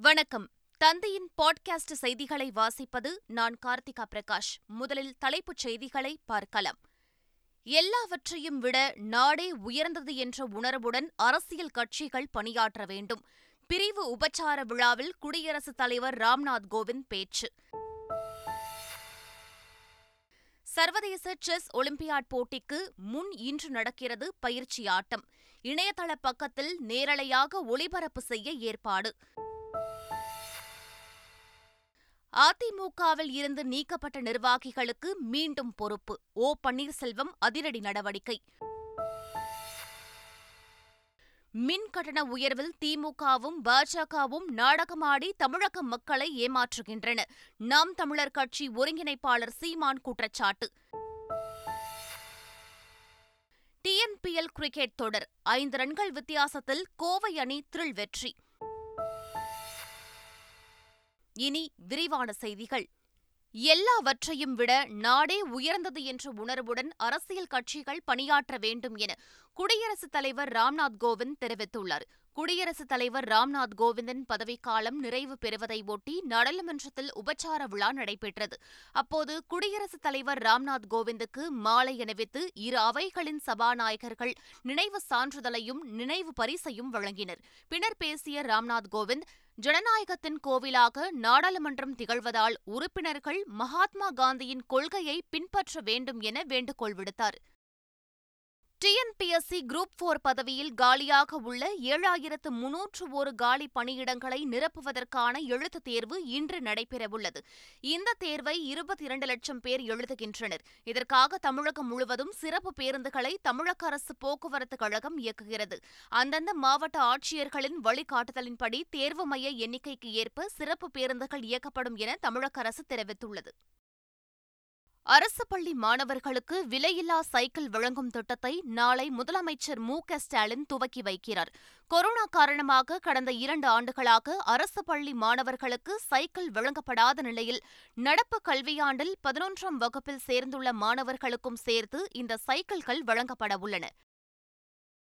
வணக்கம். தந்தையின் பாட்காஸ்ட் செய்திகளை வாசிப்பது நான் கார்த்திகா பிரகாஷ். முதலில் தலைப்புச் செய்திகளை பார்க்கலாம். எல்லாவற்றையும் விட நாடே உயர்ந்தது என்ற உணர்வுடன் அரசியல் கட்சிகள் பணியாற்ற வேண்டும். பிரிவு உபச்சார விழாவில் குடியரசுத் தலைவர் ராம்நாத் கோவிந்த் பேச்சு. சர்வதேச செஸ் ஒலிம்பியாட் போட்டிக்கு முன் இன்று நடக்கிறது பயிற்சி ஆட்டம் இணையதள பக்கத்தில் நேரலையாக ஒளிபரப்பு செய்ய ஏற்பாடு. அதிமுகவில் இருந்து நீக்கப்பட்ட நிர்வாகிகளுக்கு மீண்டும் பொறுப்பு. ஓ. பன்னீர்செல்வம் அதிரடி நடவடிக்கை. மின் கட்டண உயர்வில் திமுகவும் பாஜகவும் நாடகமாடி தமிழக மக்களை ஏமாற்றுகின்றன நாம் தமிழர் கட்சி ஒருங்கிணைப்பாளர் சீமான் குற்றச்சாட்டு. டிஎன்பிஎல் கிரிக்கெட் தொடர். ஐந்து ரன்கள் வித்தியாசத்தில் கோவை அணி த்ரில் வெற்றி. இனி விரிவான செய்திகள். எல்லாவற்றையும் விட நாடே உயர்ந்தது என்ற உணர்வுடன் அரசியல் கட்சிகள் பணியாற்ற வேண்டும் என குடியரசுத் தலைவர் ராம்நாத் கோவிந்த் தெரிவித்துள்ளார். குடியரசுத் தலைவர் ராம்நாத் கோவிந்தின் பதவிக்காலம் நிறைவு பெறுவதை ஒட்டி நாடாளுமன்றத்தில் உபச்சார விழா நடைபெற்றது. அப்போது குடியரசுத் தலைவர் ராம்நாத் கோவிந்துக்கு மாலை அணிவித்து இரு அவைகளின் சபாநாயகர்கள் நினைவு சான்றிதழையும் நினைவு பரிசையும் வழங்கினர். பின்னர் பேசிய ராம்நாத் கோவிந்த் ஜனநாயகத்தின் கோவிலாக நாடாளுமன்றம் திகழ்வதால் உறுப்பினர்கள் மகாத்மா காந்தியின் கொள்கையை பின்பற்ற வேண்டும் என வேண்டுகோள் விடுத்தார். டிஎன்பிஎஸ்சி குரூப் போர் பதவியில் காலியாக உள்ள ஏழாயிரத்து முன்னூற்று ஒரு காலி பணியிடங்களை நிரப்புவதற்கான எழுத்துத் தேர்வு இன்று நடைபெறவுள்ளது. இந்த தேர்வை இருபத்தி இரண்டு லட்சம் பேர் எழுதுகின்றனர். இதற்காக தமிழகம் முழுவதும் சிறப்பு பேருந்துகளை தமிழக அரசு போக்குவரத்து கழகம் இயக்குகிறது. அந்தந்த மாவட்ட ஆட்சியர்களின் வழிகாட்டுதலின்படி தேர்வு மைய எண்ணிக்கைக்கு ஏற்ப சிறப்பு பேருந்துகள் இயக்கப்படும் என தமிழக அரசு தெரிவித்துள்ளது. அரசு பள்ளி மாணவர்களுக்கு விலையில்லா சைக்கிள் வழங்கும் திட்டத்தை நாளை முதலமைச்சர் மு க ஸ்டாலின் துவக்கி வைக்கிறார். கொரோனா காரணமாக கடந்த இரண்டு ஆண்டுகளாக அரசு பள்ளி மாணவர்களுக்கு சைக்கிள் வழங்கப்படாத நிலையில் நடப்பு கல்வியாண்டில் பதினொன்றாம் வகுப்பில் சேர்ந்துள்ள மாணவர்களுக்கும் சேர்த்து இந்த சைக்கிள்கள் வழங்கப்பட உள்ளன.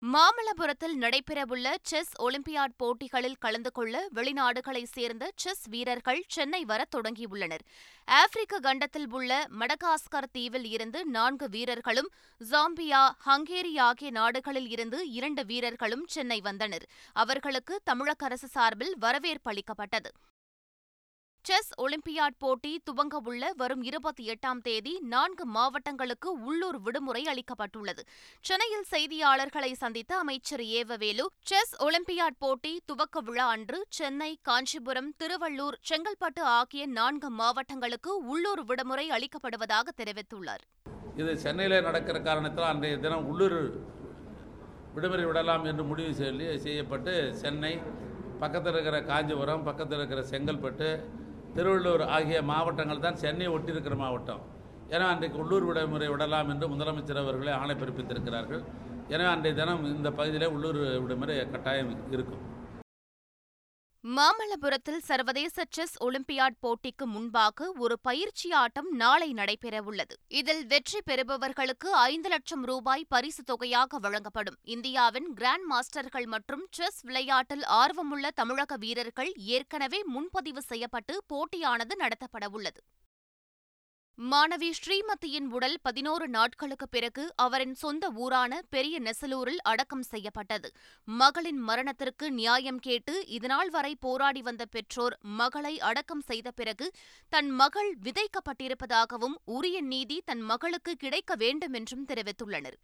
மாமல்லபுரத்தில் நடைபெறவுள்ள செஸ் ஒலிம்பியாட் போட்டிகளில் கலந்து கொள்ள வெளிநாடுகளைச் சேர்ந்த செஸ் வீரர்கள் சென்னை வர தொடங்கியுள்ளனர். ஆப்பிரிக்க கண்டத்தில் உள்ள மடகாஸ்கர் தீவில் இருந்து நான்கு வீரர்களும் ஜாம்பியா ஹங்கேரி ஆகிய நாடுகளில் இருந்து இரண்டு வீரர்களும் சென்னை வந்தனர். அவர்களுக்கு தமிழக அரசு சார்பில் வரவேற்பு அளிக்கப்பட்டது. செஸ் ஒலிம்பியாட் போட்டி துவங்கவுள்ள வரும் இருபத்தி எட்டாம் தேதி நான்கு மாவட்டங்களுக்கு உள்ளூர் விடுமுறை அளிக்கப்பட்டுள்ளது. சென்னையில் செய்தியாளர்களை சந்தித்த அமைச்சர் ஏவவேலு செஸ் ஒலிம்பியாட் போட்டி துவக்க விழா அன்று சென்னை காஞ்சிபுரம் திருவள்ளூர் செங்கல்பட்டு ஆகிய நான்கு மாவட்டங்களுக்கு உள்ளூர் விடுமுறை அளிக்கப்படுவதாக தெரிவித்துள்ளார். இது சென்னையில் நடக்கிற காரணத்தால் அன்றைய தினம் உள்ளூர் விடுமுறை விடலாம் என்று முடிவு செய்யப்பட்டு சென்னை பக்கத்தில் இருக்கிற காஞ்சிபுரம் பக்கத்தில் இருக்கிற செங்கல்பட்டு திருவள்ளூர் ஆகிய மாவட்டங்கள் தான் சென்னை ஒட்டியிருக்கிற மாவட்டம். ஏன்னா அன்றைக்கு உள்ளூர் விடுமுறை விடலாம் என்று முதலமைச்சர் அவர்களே ஆணை பிறப்பித்திருக்கிறார்கள். எனவே அன்றைய தினம் இந்த பகுதியில் உள்ளூர் விடுமுறை கட்டாயம் இருக்கும். மாமல்லபுரத்தில் சர்வதேச செஸ் ஒலிம்பியாட் போட்டிக்கு முன்பாக ஒரு பயிற்சி ஆட்டம் நாளை நடைபெறவுள்ளது. இதில் வெற்றி பெறுபவர்களுக்கு ஐந்து லட்சம் ரூபாய் பரிசு தொகையாக வழங்கப்படும். இந்தியாவின் கிராண்ட் மாஸ்டர்கள் மற்றும் செஸ் விளையாட்டில் ஆர்வமுள்ள தமிழக வீரர்கள் ஏற்கனவே முன்பதிவு செய்யப்பட்டு போட்டியானது நடத்தப்படவுள்ளது. மாணவி ஸ்ரீமதியின் உடல் பதினோரு நாட்களுக்கு பிறகு அவரின் சொந்த ஊரான பெரிய நெசலூரில் அடக்கம் செய்யப்பட்டது. மகளின் மரணத்திற்கு நியாயம் கேட்டு இதுநாள் வரை போராடி வந்த பெற்றோர் மகளை அடக்கம் செய்த பிறகு தன் மகள் விதைக்கப்பட்டிருப்பதாகவும் உரிய நீதி தன் மகளுக்கு கிடைக்க வேண்டும் என்றும் தெரிவித்துள்ளனர்.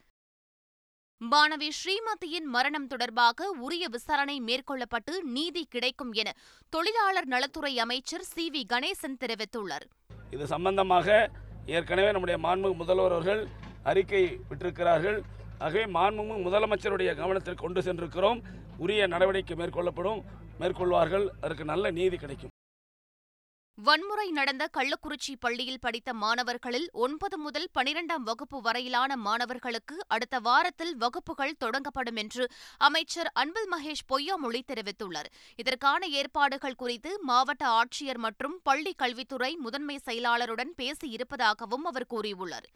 மாணவி ஸ்ரீமதியின் மரணம் தொடர்பாக உரிய விசாரணை மேற்கொள்ளப்பட்டு நீதி கிடைக்கும் என தொழிலாளர் நலத்துறை அமைச்சர் சி வி கணேசன் தெரிவித்துள்ளார். இது சம்பந்தமாக ஏற்கனவே நம்முடைய மாண்புமிகு முதல்வர் அவர்கள் அறிக்கை விட்டிருக்கிறார்கள். ஆகவே மாண்புமிகு முதலமைச்சருடைய கவனத்திற்கு கொண்டு சென்றிருக்கிறோம். உரிய நடவடிக்கை மேற்கொள்ளப்படும் மேற்கொள்வார்கள். அதற்கு நல்ல நீதி கிடைக்கும். வன்முறை நடந்த கள்ளக்குறிச்சி பள்ளியில் படித்த மாணவர்களில் ஒன்பது முதல் பனிரெண்டாம் வகுப்பு வரையிலான மாணவர்களுக்கு அடுத்த வாரத்தில் வகுப்புகள் தொடங்கப்படும் என்று அமைச்சர் அன்பில் மகேஷ் பொய்யாமொழி தெரிவித்துள்ளார். இதற்கான ஏற்பாடுகள் குறித்து மாவட்ட ஆட்சியர் மற்றும் பள்ளி கல்வித்துறை முதன்மை செயலாளருடன் பேசியிருப்பதாகவும் அவர் கூறியுள்ளார்.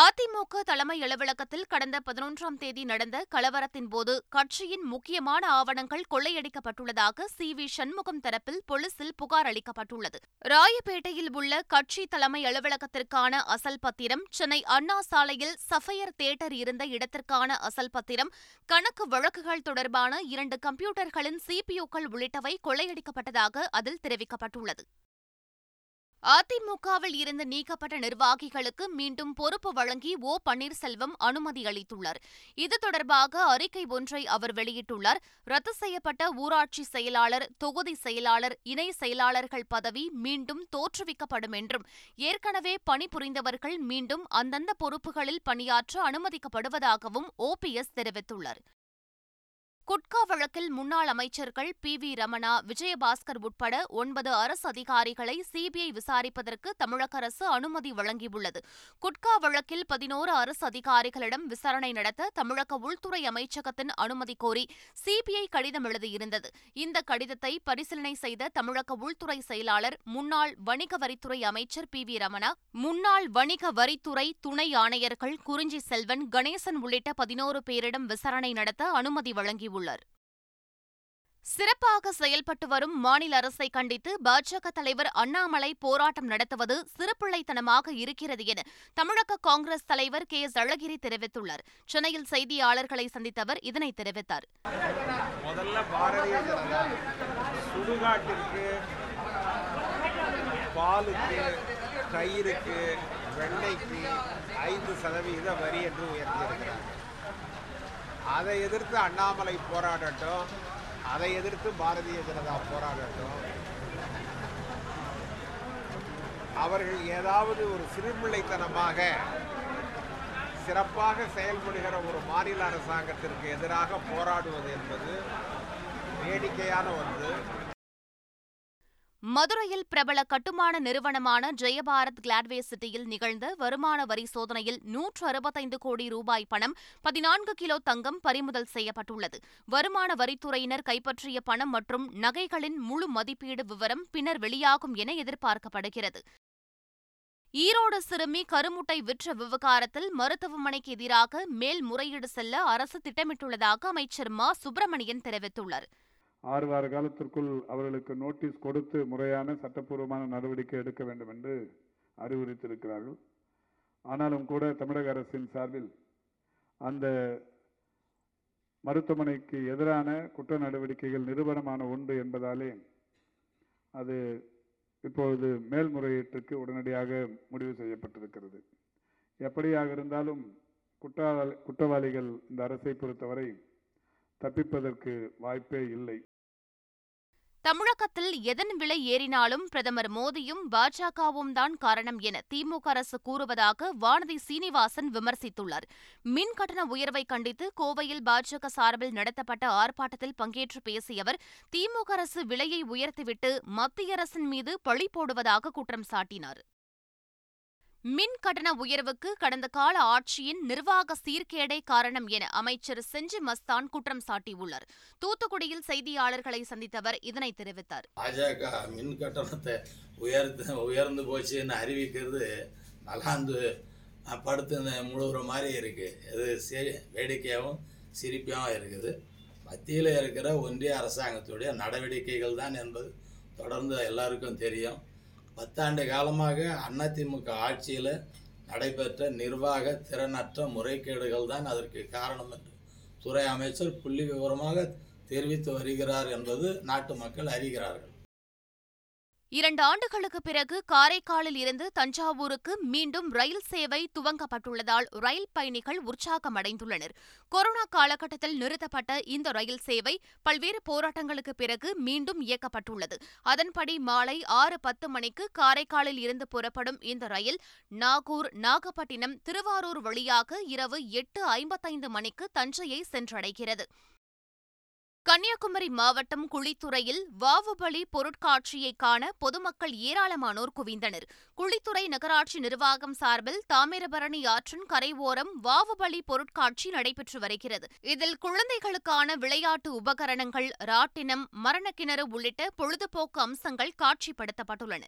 அதிமுக தலைமை அலுவலகத்தில் கடந்த பதினொன்றாம் தேதி நடந்த கலவரத்தின் போது கட்சியின் முக்கியமான ஆவணங்கள் கொள்ளையடிக்கப்பட்டுள்ளதாக சி வி சண்முகம் தரப்பில் போலீசில் புகார் அளிக்கப்பட்டுள்ளது. ராயப்பேட்டையில் உள்ள கட்சி தலைமை அலுவலகத்திற்கான அசல் பத்திரம் சென்னை அண்ணா சாலையில் சஃபயர் தியேட்டர் இருந்த இடத்திற்கான அசல் பத்திரம் கணக்கு வழக்குகள் தொடர்பான இரண்டு கம்ப்யூட்டர்களின் சிபிஓக்கள் உள்ளிட்டவை கொள்ளையடிக்கப்பட்டதாக அதில் தெரிவிக்கப்பட்டுள்ளது. அதிமுகவில் இருந்து நீக்கப்பட்ட நிர்வாகிகளுக்கு மீண்டும் பொறுப்பு வழங்கி ஓ. பன்னீர்செல்வம் அனுமதி அளித்துள்ளார். இது தொடர்பாக அறிக்கை ஒன்றை அவர் வெளியிட்டுள்ளார். ரத்து செய்யப்பட்ட ஊராட்சி செயலாளர் தொகுதி செயலாளர் இணை செயலாளர்கள் பதவி மீண்டும் தோற்றுவிக்கப்படும் என்றும் ஏற்கனவே பணிபுரிந்தவர்கள் மீண்டும் அந்தந்த பொறுப்புகளில் பணியாற்ற அனுமதிக்கப்படுவதாகவும் ஓபிஎஸ் தெரிவித்துள்ளார். குட்கா வழக்கில் முன்னாள் அமைச்சர்கள் பி. வி. ரமணா விஜயபாஸ்கர் உட்பட ஒன்பது அரசு அதிகாரிகளை சிபிஐ விசாரிப்பதற்கு தமிழக அரசு அனுமதி வழங்கியுள்ளது. குட்கா வழக்கில் பதினோரு அரசு அதிகாரிகளிடம் விசாரணை நடத்த தமிழக உள்துறை அமைச்சகத்தின் அனுமதி கோரி சிபிஐ கடிதம் எழுதியிருந்தது. இந்த கடிதத்தை பரிசீலனை செய்த தமிழக உள்துறை செயலாளர் முன்னாள் வணிக வரித்துறை அமைச்சர் பி. வி. ரமணா முன்னாள் வணிக வரித்துறை துணை ஆணையர்கள் குறிஞ்சி செல்வன் கணேசன் உள்ளிட்ட பதினோரு பேரிடம் விசாரணை நடத்த அனுமதி வழங்கியுள்ளது கூறியுள்ளார். சிறப்பாக செயல்பட்டு வரும் மாநில அரசை கண்டித்து பாஜக தலைவர் அண்ணாமலை போராட்டம் நடத்துவது சிறுபிள்ளைத்தனமாக இருக்கிறது என தமிழக காங்கிரஸ் தலைவர் கே எஸ் அழகிரி தெரிவித்துள்ளார். சென்னையில் செய்தியாளர்களை சந்தித்தவர் இதனை தெரிவித்தார். தயிருக்கு ஐந்து சதவீத வரி என்று உயர்த்தியிருக்கிறார். அதை எதிர்த்து அண்ணாமலை போராடட்டும் அதை எதிர்த்து பாரதிய ஜனதா போராடட்டும். அவர்கள் ஏதாவது ஒரு சிறுபிள்ளைத்தனமாக சிறப்பாக செயல்படுகிற ஒரு மாநில அரசாங்கத்திற்கு எதிராக போராடுவது என்பது வேடிக்கையான ஒன்று. மதுரையில் பிரபல கட்டுமான நிறுவனமான ஜெயபாரத் கிளாட்வே சிட்டியில் நிகழ்ந்த வருமான வரி சோதனையில் நூற்று அறுபத்தைந்து கோடி ரூபாய் பணம் பதினான்கு கிலோ தங்கம் பறிமுதல் செய்யப்பட்டுள்ளது. வருமான வரித்துறையினர் கைப்பற்றிய பணம் மற்றும் நகைகளின் முழு மதிப்பீடு விவரம் பின்னர் வெளியாகும் என எதிர்பார்க்கப்படுகிறது. ஈரோடு சிறுமி கருமுட்டை விற்ற விவகாரத்தில் மருத்துவமனைக்கு எதிராக மேல்முறையீடு செல்ல அரசு திட்டமிட்டுள்ளதாக அமைச்சர் மா. சுப்பிரமணியன் தெரிவித்துள்ளார். ஆறு வார காலத்திற்குள் அவர்களுக்கு நோட்டீஸ் கொடுத்து முறையான சட்டப்பூர்வமான நடவடிக்கை எடுக்க வேண்டும் என்று அறிவுறுத்தியிருக்கிறார்கள். ஆனாலும் கூட தமிழக அரசின் சார்பில் அந்த மருத்துவமனைக்கு எதிரான குற்ற நடவடிக்கைகள் நிறுவனமான ஒன்று என்பதாலே அது இப்பொழுது மேல்முறையீட்டுக்கு உடனடியாக முடிவு செய்யப்பட்டிருக்கிறது. எப்படியாக இருந்தாலும் குற்றவாளி குற்றவாளிகள் இந்த அரசை பொறுத்தவரை தப்பிப்பதற்கு வாய்ப்பே இல்லை. தமிழகத்தில் எதன் விலை ஏறினாலும் பிரதமர் மோடியும் பாஜகவும் தான் காரணம் என திமுக அரசு கூறுவதாக வானதி சீனிவாசன் விமர்சித்துள்ளார். மின் கட்டண உயர்வை கண்டித்து கோவையில் பாஜக சார்பில் நடத்தப்பட்ட ஆர்ப்பாட்டத்தில் பங்கேற்று பேசிய அவர் திமுக அரசு விலையை உயர்த்திவிட்டு மத்திய அரசின் மீது பழி போடுவதாக குற்றம் சாட்டினார். மின் கட்டண உயர்வுக்கு கடந்த கால ஆட்சியின் நிர்வாக சீர்கேடை காரணம் என அமைச்சர் செஞ்சி மஸ்தான் குற்றம் சாட்டியுள்ளார். தூத்துக்குடியில் செய்தியாளர்களை சந்தித்தவர் இதனை தெரிவித்தார். பாஜக மின் கட்டணத்தை உயர்த்து உயர்ந்து போச்சுன்னு அறிவிக்கிறது நல்லாந்து படுத்து முழுகிற மாதிரி இருக்குது இது சரி வேடிக்கையாகவும் சிரிப்பாகவும் இருக்குது. மத்தியில் இருக்கிற ஒன்றிய அரசாங்கத்துடைய நடவடிக்கைகள் தான் என்பது தொடர்ந்து எல்லாருக்கும் தெரியும். பத்தாண்டு காலமாக அதிமுக ஆட்சியில் நடைபெற்ற நிர்வாக திறனற்ற முறைகேடுகள் தான் அதற்கு காரணம் என்று துறை அமைச்சர் புள்ளி விவரமாக தெரிவித்து வருகிறார் என்பது நாட்டு மக்கள் அறிகிறார்கள். இரண்டு ஆண்டுகளுக்கு பிறகு காரைக்காலில் இருந்து தஞ்சாவூருக்கு மீண்டும் ரயில் சேவை துவங்கப்பட்டுள்ளதால் ரயில் பயணிகள் உற்சாகமடைந்துள்ளனர். கொரோனா காலகட்டத்தில் நிறுத்தப்பட்ட இந்த ரயில் சேவை பல்வேறு போராட்டங்களுக்கு பிறகு மீண்டும் இயக்கப்பட்டுள்ளது. அதன்படி மாலை ஆறு பத்து மணிக்கு காரைக்காலில் இருந்து புறப்படும் இந்த ரயில் நாகூர் நாகப்பட்டினம் திருவாரூர் வழியாக இரவு எட்டு ஐம்பத்தைந்து மணிக்கு தஞ்சையை சென்றடைகிறது. கன்னியாகுமரி மாவட்டம் குழித்துறையில் வாவுபலி பொருட்காட்சியை காண பொதுமக்கள் ஏராளமானோர் குவிந்தனர். குழித்துறை நகராட்சி நிர்வாகம் சார்பில் தாமிரபரணி ஆற்றின் கரைவோரம் வாவுபலி பொருட்காட்சி நடைபெற்று வருகிறது. இதில் குழந்தைகளுக்கான விளையாட்டு உபகரணங்கள் ராட்டினம் மரணக்கிணறு உள்ளிட்ட பொழுதுபோக்கு அம்சங்கள் காட்சிப்படுத்தப்பட்டுள்ளன.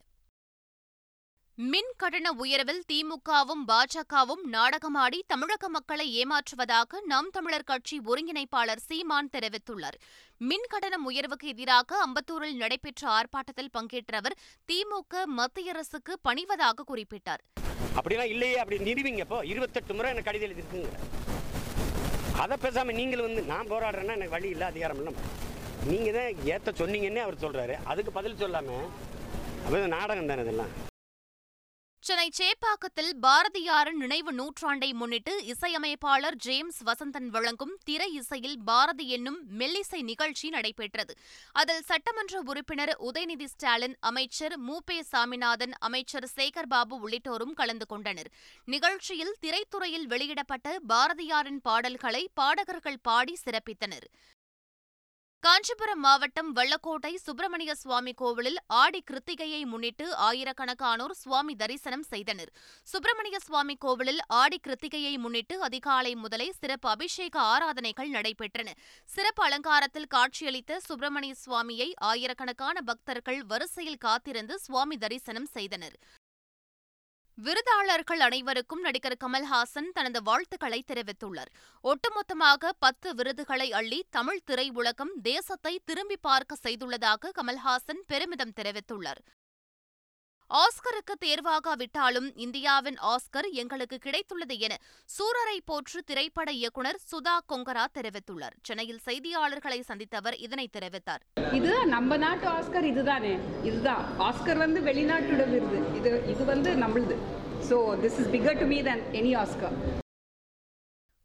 மின் கட்டண உயர்வில் திமுகவும் பாஜகவும் நாடகமாடி தமிழக மக்களை ஏமாற்றுவதாக நாம் தமிழர் கட்சி ஒருங்கிணைப்பாளர் சீமான் தெரிவித்துள்ளார். மின் கட்டணம் உயர்வுக்கு எதிராக அம்பத்தூரில் நடைபெற்ற ஆர்ப்பாட்டத்தில் பங்கேற்ற அவர் திமுக மத்திய அரசுக்கு பணிவதாக குறிப்பிட்டார். அப்படிலாம் இல்லையே அப்படி நிறுவிங்க இப்போ. இருபத்தெட்டு முறை எனக்கு கடிதம் எழுதிருக்குங்க அதை பேசாம நீங்களும் வந்து நான் போராடுறேன்னா எனக்கு வழி இல்லை அதிகாரம் இல்லை. நீங்க தான் ஏத்த சொன்னீங்கன்னே அவர் சொல்றாரு. அதுக்கு பதில் சொல்லாம நாடகம் தானே இதெல்லாம்? சென்னை சேப்பாக்கத்தில் பாரதியாரின் நினைவு நூற்றாண்டை முன்னிட்டு இசையமைப்பாளர் ஜேம்ஸ் வசந்தன் வழங்கும் திரை இசையில் பாரதி என்னும் மெல்லிசை நிகழ்ச்சி நடைபெற்றது. அதில் சட்டமன்ற உறுப்பினர் உதயநிதி ஸ்டாலின் அமைச்சர் மு. பே. சாமிநாதன் அமைச்சர் சேகர் பாபு உள்ளிட்டோரும் கலந்து கொண்டனர். நிகழ்ச்சியில் திரைத்துறையில் வெளியிடப்பட்ட பாரதியாரின் பாடல்களை பாடகர்கள் பாடி சிறப்பித்தனர். காஞ்சிபுரம் மாவட்டம் வெள்ளக்கோட்டை சுப்பிரமணிய சுவாமி கோவிலில் ஆடி கிருத்திகையை முன்னிட்டு ஆயிரக்கணக்கானோர் சுவாமி தரிசனம் செய்தனர். சுப்பிரமணிய சுவாமி கோவிலில் ஆடி கிருத்திகையை முன்னிட்டு அதிகாலை முதலே சிறப்பு அபிஷேக ஆராதனைகள் நடைபெற்றன. சிறப்பு அலங்காரத்தில் காட்சியளித்த சுப்பிரமணிய சுவாமியை ஆயிரக்கணக்கான பக்தர்கள் வரிசையில் காத்திருந்து சுவாமி தரிசனம் செய்தனர். விருதாளர்கள் அனைவருக்கும் நடிகர் கமல்ஹாசன் தனது வாழ்த்துக்களை தெரிவித்துள்ளார். ஒட்டுமொத்தமாக பத்து விருதுகளை அள்ளி தமிழ் திரையுலகம் தேசத்தை திரும்பி பார்க்க செய்துள்ளதாக கமல்ஹாசன் பெருமிதம் தெரிவித்துள்ளார். ஆஸ்கருக்கு தேர்வாகாவிட்டாலும் இந்தியாவின் ஆஸ்கர் எங்களுக்கு கிடைத்துள்ளது என சூரரை போற்று திரைப்பட இயக்குநர் சுதா கொங்கரா தெரிவித்துள்ளார். சென்னையில் செய்தியாளர்களை சந்தித்த அவர் இதனை தெரிவித்தார். இதுதான் நம்ம நாட்டு ஆஸ்கர் இதுதானே? இதுதான். ஆஸ்கர் வந்து வெளிநாட்டுடன் இது இது வந்து நம்மளுது. So this is bigger to me than any Oscar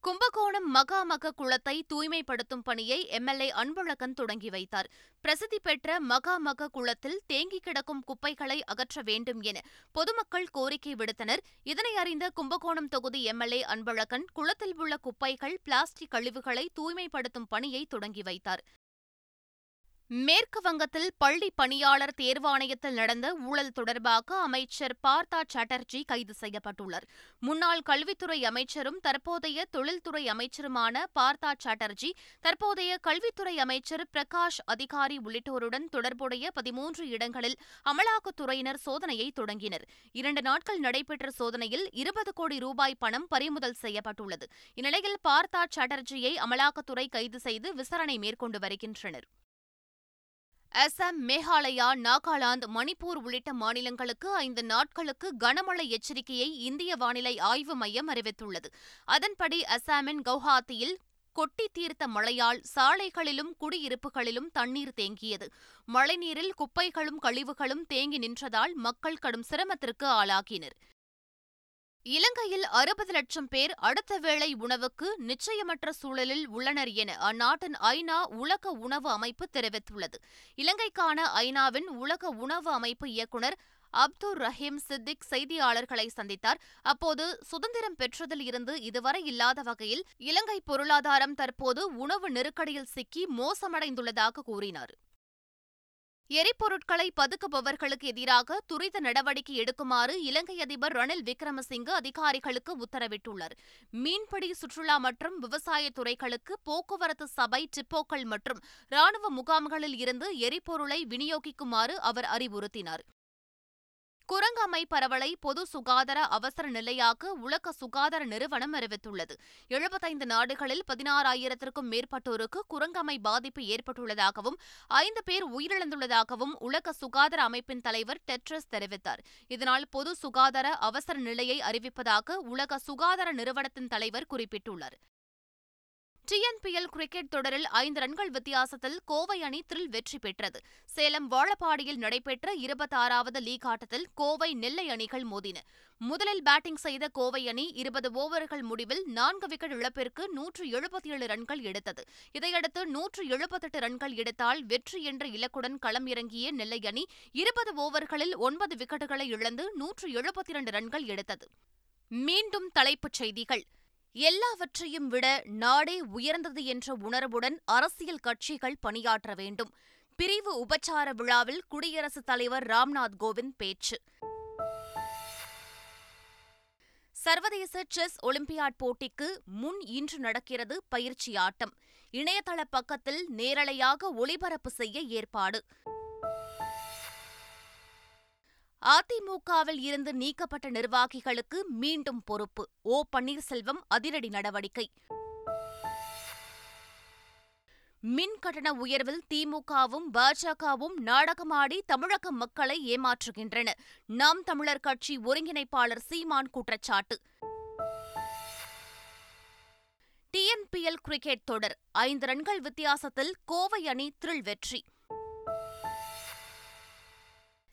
Kumbakonam மகாமக குளத்தை தூய்மைப்படுத்தும் பணியை எம்எல்ஏ அன்பழகன் தொடங்கி வைத்தார். பிரசித்தி பெற்ற மகாமக குளத்தில் தேங்கி கிடக்கும் குப்பைகளை அகற்ற வேண்டும் என பொதுமக்கள் கோரிக்கை விடுத்தனர். இதனை அறிந்த கும்பகோணம் தொகுதி எம்எல்ஏ அன்பழகன் குளத்தில் உள்ள குப்பைகள் பிளாஸ்டிக் கழிவுகளை தூய்மைப்படுத்தும் பணியை தொடங்கி வைத்தார். மேற்கு வங்கத்தில் பள்ளி பணியாளர் தேர்வாணையத்தில் நடந்த ஊழல் தொடர்பாக அமைச்சர் பார்த்தா சாட்டர்ஜி கைது செய்யப்பட்டுள்ளார். முன்னாள் கல்வித்துறை அமைச்சரும் தற்போதைய தொழில்துறை அமைச்சருமான பார்த்தா சாட்டர்ஜி தற்போதைய கல்வித்துறை அமைச்சர் பிரகாஷ் அதிகாரி உள்ளிட்டோருடன் தொடர்புடைய பதிமூன்று இடங்களில் அமலாக்கத்துறையினர் சோதனையை தொடங்கினர். இரண்டு நாட்கள் நடைபெற்ற சோதனையில் இருபது கோடி ரூபாய் பணம் பறிமுதல் செய்யப்பட்டுள்ளது. இந்நிலையில் பார்த்தா சாட்டர்ஜியை அமலாக்கத்துறை கைது செய்து விசாரணை மேற்கொண்டு வருகின்றனர். அசாம் மேகாலயா நாகாலாந்து மணிப்பூர் உள்ளிட்ட மாநிலங்களுக்கு ஐந்து நாட்களுக்கு கனமழை எச்சரிக்கையை இந்திய வானிலை ஆய்வு மையம் அறிவித்துள்ளது. அதன்படி அசாமின் கவுஹாத்தியில் கொட்டி தீர்த்த மழையால் சாலைகளிலும் குடியிருப்புகளிலும் தண்ணீர் தேங்கியது. மழைநீரில் குப்பைகளும் கழிவுகளும் தேங்கி நின்றதால் மக்கள் கடும் சிரமத்திற்கு ஆளாகினர். இலங்கையில் அறுபது லட்சம் பேர் அடுத்த வேளை உணவுக்கு நிச்சயமற்ற சூழலில் உள்ளனர் என அந்நாட்டின் ஐநா உலக உணவு அமைப்பு தெரிவித்துள்ளது. இலங்கைக்கான ஐநாவின் உலக உணவு அமைப்பு இயக்குநர் அப்துர் ரஹீம் சித்திக் செய்தியாளர்களை சந்தித்தார். அப்போது சுதந்திரம் பெற்றதில் இருந்து இதுவரை இல்லாத வகையில் இலங்கை பொருளாதாரம் தற்போது உணவு நெருக்கடியில் சிக்கி மோசமடைந்துள்ளதாக கூறினார். எரிபொருட்களை பதுக்குபவர்களுக்கு எதிராக துரித நடவடிக்கை எடுக்குமாறு இலங்கை அதிபர் ரணில் விக்ரமசிங்கு அதிகாரிகளுக்கு உத்தரவிட்டுள்ளார். மீன்பிடி சுற்றுலா மற்றும் விவசாய துறைகளுக்கு போக்குவரத்து சபை டிப்போக்கள் மற்றும் ராணுவ முகாம்களில் இருந்து எரிபொருளை விநியோகிக்குமாறு அவர் அறிவுறுத்தினார். குரங்கம்மை பரவலை பொது சுகாதார அவசர நிலையாக உலக சுகாதார நிறுவனம் அறிவித்துள்ளது. எழுபத்தைந்து நாடுகளில் பதினாறாயிரத்திற்கும் மேற்பட்டோருக்கு குரங்கம்மை பாதிப்பு ஏற்பட்டுள்ளதாகவும் ஐந்து பேர் உயிரிழந்துள்ளதாகவும் உலக சுகாதார அமைப்பின் தலைவர் டெட்ரஸ் தெரிவித்தார். இதனால் பொது சுகாதார அவசர நிலையை அறிவிப்பதாக உலக சுகாதார நிறுவனத்தின் தலைவர் குறிப்பிட்டுள்ளார். டிஎன்பிஎல் கிரிக்கெட் தொடரில் ஐந்து ரன்கள் வித்தியாசத்தில் கோவை அணி த்ரில் வெற்றி பெற்றது. சேலம் வாழப்பாடியில் நடைபெற்ற இருபத்தாறாவது லீக் ஆட்டத்தில் கோவை நெல்லை அணிகள் மோதின. முதலில் பேட்டிங் செய்த கோவை அணி இருபது ஓவர்கள் முடிவில் நான்கு விக்கெட் இழப்பிற்கு நூற்று எழுபத்தி ஏழு ரன்கள் எடுத்தது. இதையடுத்து நூற்று எழுபத்தெட்டு ரன்கள் எடுத்தால் வெற்றி என்ற இலக்குடன் களம் இறங்கிய நெல்லை அணி இருபது ஓவர்களில் ஒன்பது விக்கெட்டுகளை இழந்து நூற்று எழுபத்தி இரண்டு ரன்கள் எடுத்தது. மீண்டும் தலைப்புச் செய்திகள். எல்லாவற்றையும் விட நாடே உயர்ந்தது என்ற உணர்வுடன் அரசியல் கட்சிகள் பணியாற்ற வேண்டும். பிரிவு உபச்சார விழாவில் குடியரசுத் தலைவர் ராம்நாத் கோவிந்த் பேச்சு. சர்வதேச செஸ் ஒலிம்பியாட் போட்டிக்கு முன் இன்று நடக்கிறது பயிற்சி ஆட்டம் இணையதள பக்கத்தில் நேரலையாக ஒளிபரப்பு செய்ய ஏற்பாடு. அதிமுகவில் இருந்து நீக்கப்பட்ட நிர்வாகிகளுக்கு மீண்டும் பொறுப்பு. ஓ. பன்னீர்செல்வம் அதிரடி நடவடிக்கை. மின் கட்டண உயர்வில் திமுகவும் பாஜகவும் நாடகமாடி தமிழக மக்களை ஏமாற்றுகின்றன நாம் தமிழர் கட்சி ஒருங்கிணைப்பாளர் சீமான் குற்றச்சாட்டு. டிஎன்பிஎல் கிரிக்கெட் தொடர். ஐந்து ரன்கள் வித்தியாசத்தில் கோவை அணி த்ரில் வெற்றி.